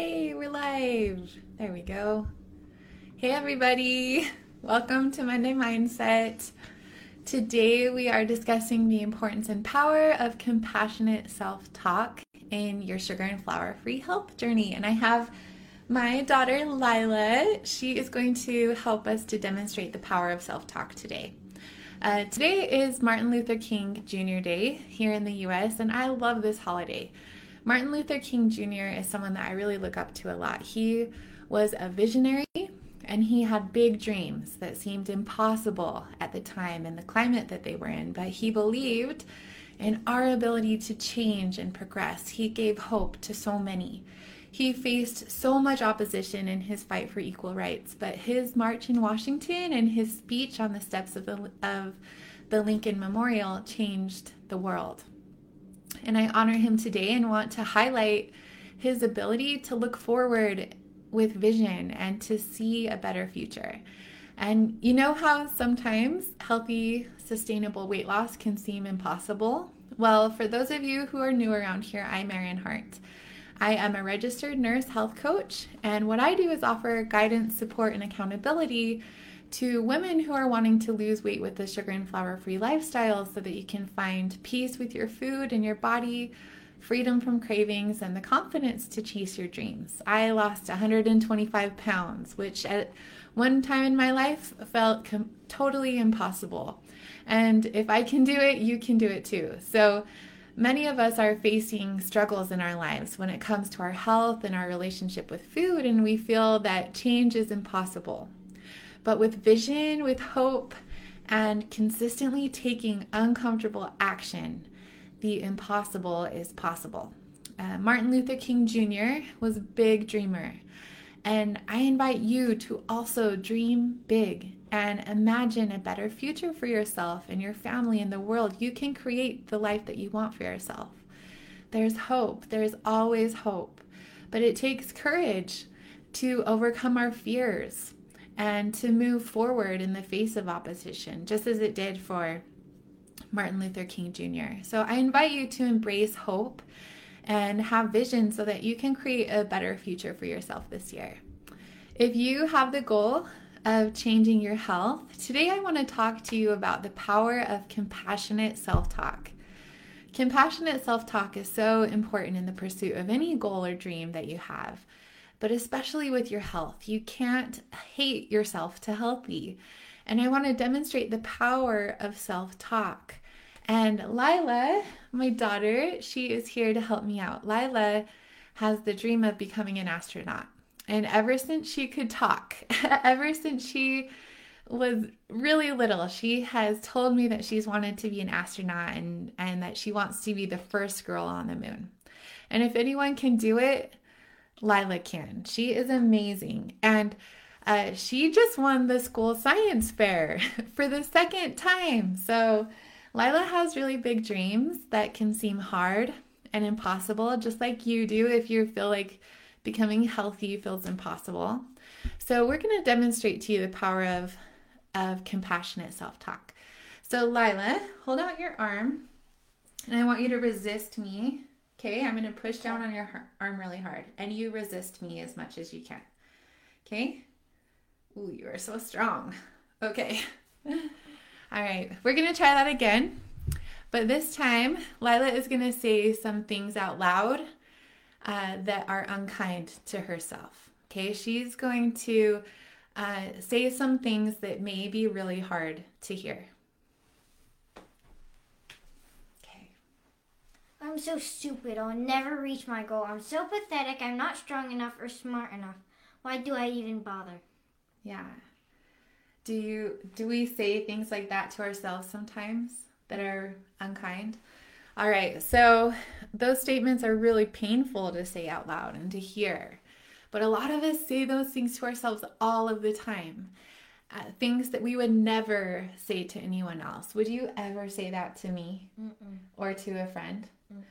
Yay, we're live. There we go. Hey, everybody. Welcome to Monday Mindset. Today, we are discussing the importance and power of compassionate self talk in your sugar and flour free health journey. And I have my daughter Lilah. She is going to help us to demonstrate the power of self talk today. Uh, today is Martin Luther King Jr. Day here in the US, and I love this holiday. Martin Luther King Jr. is someone that I really look up to a lot. He was a visionary and he had big dreams that seemed impossible at the time and the climate that they were in, but he believed in our ability to change and progress. He gave hope to so many. He faced so much opposition in his fight for equal rights, but his march in Washington and his speech on the steps of the, of the Lincoln Memorial changed the world. And I honor him today and want to highlight his ability to look forward with vision and to see a better future. And you know how sometimes healthy, sustainable weight loss can seem impossible? Well, for those of you who are new around here, I'm Erin Hart. I am a registered nurse health coach, and what I do is offer guidance, support, and accountability to women who are wanting to lose weight with the sugar and flour free lifestyle so that you can find peace with your food and your body, freedom from cravings, and the confidence to chase your dreams. I lost 125 pounds, which at one time in my life felt com- totally impossible. And if I can do it, you can do it too. So, many of us are facing struggles in our lives when it comes to our health and our relationship with food, and we feel that change is impossible. But with vision, with hope, and consistently taking uncomfortable action, the impossible is possible. Uh, Martin Luther King Jr. was a big dreamer. And I invite you to also dream big and imagine a better future for yourself and your family and the world. You can create the life that you want for yourself. There's hope, there's always hope. But it takes courage to overcome our fears and to move forward in the face of opposition, just as it did for Martin Luther King Jr. So I invite you to embrace hope and have vision so that you can create a better future for yourself this year. If you have the goal of changing your health, today I want to talk to you about the power of compassionate self talk. Compassionate self talk is so important in the pursuit of any goal or dream that you have, but especially with your health. You can't hate yourself to healthy. And I want to demonstrate the power of self talk. And Lilah, my daughter, she is here to help me out. Lilah has the dream of becoming an astronaut. And ever since she could talk, ever since she was really little, she has told me that she's wanted to be an astronaut and, and that she wants to be the first girl on the moon. And if anyone can do it, Lilah can. She is amazing. And uh, she just won the school science fair for the second time. So Lilah has really big dreams that can seem hard and impossible, just like you do if you feel like becoming healthy feels impossible. So we're going to demonstrate to you the power of, of compassionate self-talk. So Lilah, hold out your arm and I want you to resist me. Okay, I'm going to push down on your arm really hard and you resist me as much as you can. Okay? Ooh, you are so strong. Okay. All right, we're going to try that again. But this time, Lilah is going to say some things out loud uh, that are unkind to herself. Okay, she's going to uh, say some things that may be really hard to hear. I'm so stupid. I'll never reach my goal. I'm so pathetic. I'm not strong enough or smart enough. Why do I even bother? Yeah. Do you do we say things like that to ourselves sometimes that are unkind? All right. So those statements are really painful to say out loud and to hear. But a lot of us say those things to ourselves all of the time. Uh, things that we would never say to anyone else. Would you ever say that to me Mm-mm. or to a friend? Mm-mm.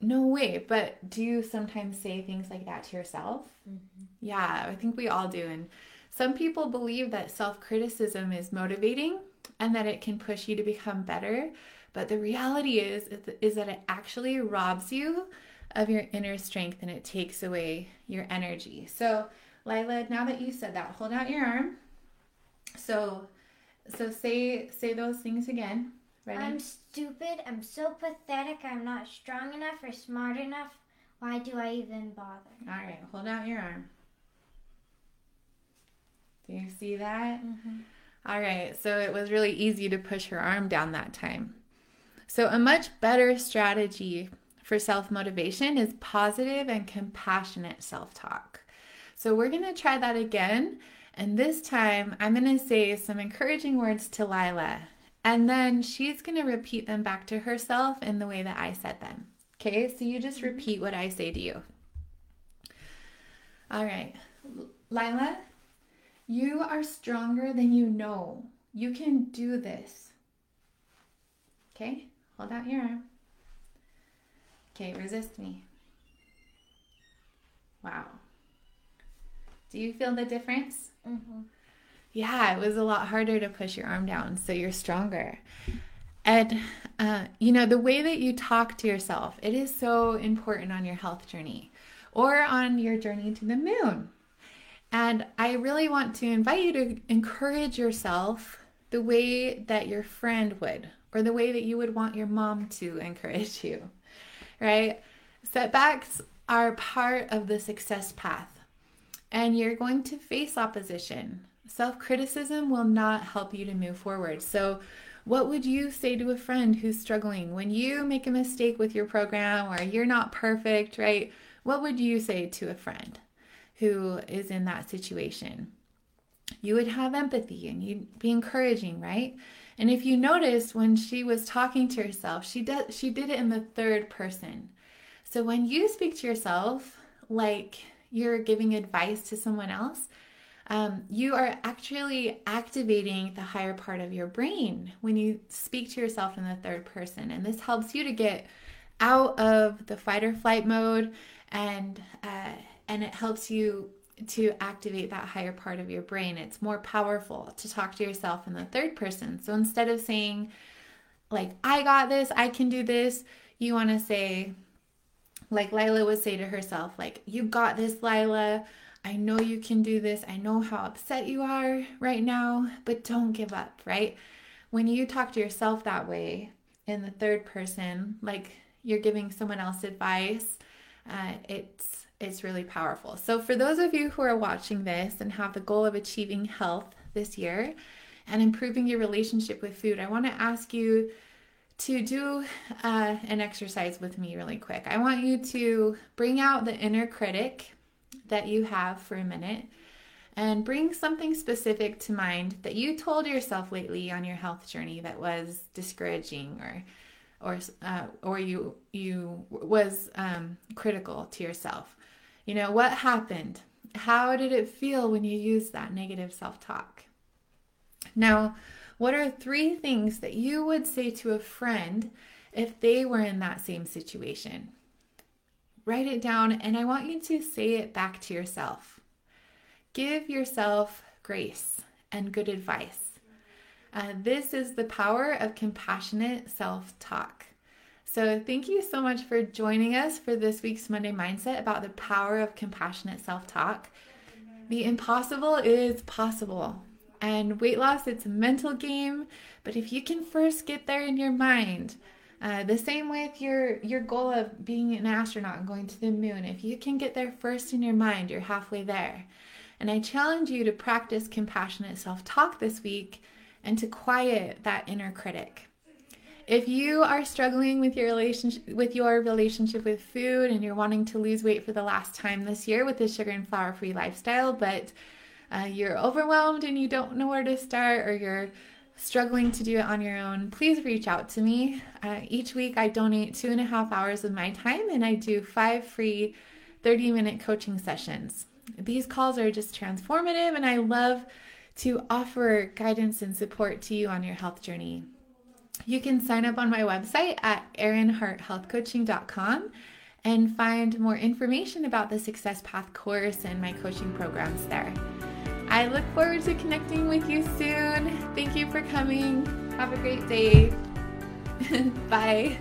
No way. But do you sometimes say things like that to yourself? Mm-hmm. Yeah, I think we all do. And some people believe that self criticism is motivating and that it can push you to become better. But the reality is, is that it actually robs you of your inner strength and it takes away your energy. So, Lilah, now that you said that, hold out your arm. So, so say say those things again. Ready? I'm stupid. I'm so pathetic. I'm not strong enough or smart enough. Why do I even bother? All right, hold out your arm. Do you see that? Mm-hmm. All right, so it was really easy to push her arm down that time. So, a much better strategy for self motivation is positive and compassionate self talk. So, we're going to try that again. And this time, I'm going to say some encouraging words to Lilah. And then she's going to repeat them back to herself in the way that I said them. Okay, so you just mm-hmm. repeat what I say to you. All right, Lilah, you are stronger than you know. You can do this. Okay, hold out your arm. Okay, resist me. Wow. Do you feel the difference? Mm-hmm. Yeah, it was a lot harder to push your arm down, so you're stronger. And, uh, you know, the way that you talk to yourself, it is so important on your health journey or on your journey to the moon. And I really want to invite you to encourage yourself the way that your friend would, or the way that you would want your mom to encourage you, right? Setbacks are part of the success path, and you're going to face opposition. Self criticism will not help you to move forward. So, what would you say to a friend who's struggling when you make a mistake with your program or you're not perfect, right? What would you say to a friend? who is in that situation. You would have empathy and you'd be encouraging, right? And if you notice when she was talking to herself, she did she did it in the third person. So when you speak to yourself like you're giving advice to someone else, um, you are actually activating the higher part of your brain when you speak to yourself in the third person. And this helps you to get out of the fight or flight mode and uh, and it helps you to activate that higher part of your brain. It's more powerful to talk to yourself in the third person. So instead of saying, like, I got this, I can do this, you want to say, like Lilah would say to herself, like, you got this, Lilah. I know you can do this. I know how upset you are right now, but don't give up, right? When you talk to yourself that way in the third person, like you're giving someone else advice, uh, it's is really powerful. So, for those of you who are watching this and have the goal of achieving health this year and improving your relationship with food, I want to ask you to do uh, an exercise with me really quick. I want you to bring out the inner critic that you have for a minute and bring something specific to mind that you told yourself lately on your health journey that was discouraging or or uh, or you you was um, critical to yourself. You know, what happened? How did it feel when you used that negative self talk? Now, what are three things that you would say to a friend if they were in that same situation? Write it down, and I want you to say it back to yourself. Give yourself grace and good advice. Uh, this is the power of compassionate self talk. So, thank you so much for joining us for this week's Monday Mindset about the power of compassionate self talk. The impossible is possible. And weight loss, it's a mental game, but if you can first get there in your mind, uh, the same with your your goal of being an astronaut and going to the moon. If you can get there first in your mind, you're halfway there. And I challenge you to practice compassionate self talk this week and to quiet that inner critic. If you are struggling with your relationship with your relationship with food and you're wanting to lose weight for the last time this year with the sugar and flour free lifestyle, but uh, you're overwhelmed and you don't know where to start, or you're struggling to do it on your own, please reach out to me. Uh, each week, I donate two and a half hours of my time and I do five free 30 minute coaching sessions. These calls are just transformative, and I love to offer guidance and support to you on your health journey. You can sign up on my website at erinharthealthcoaching.com and find more information about the Success Path course and my coaching programs there. I look forward to connecting with you soon. Thank you for coming. Have a great day. Bye.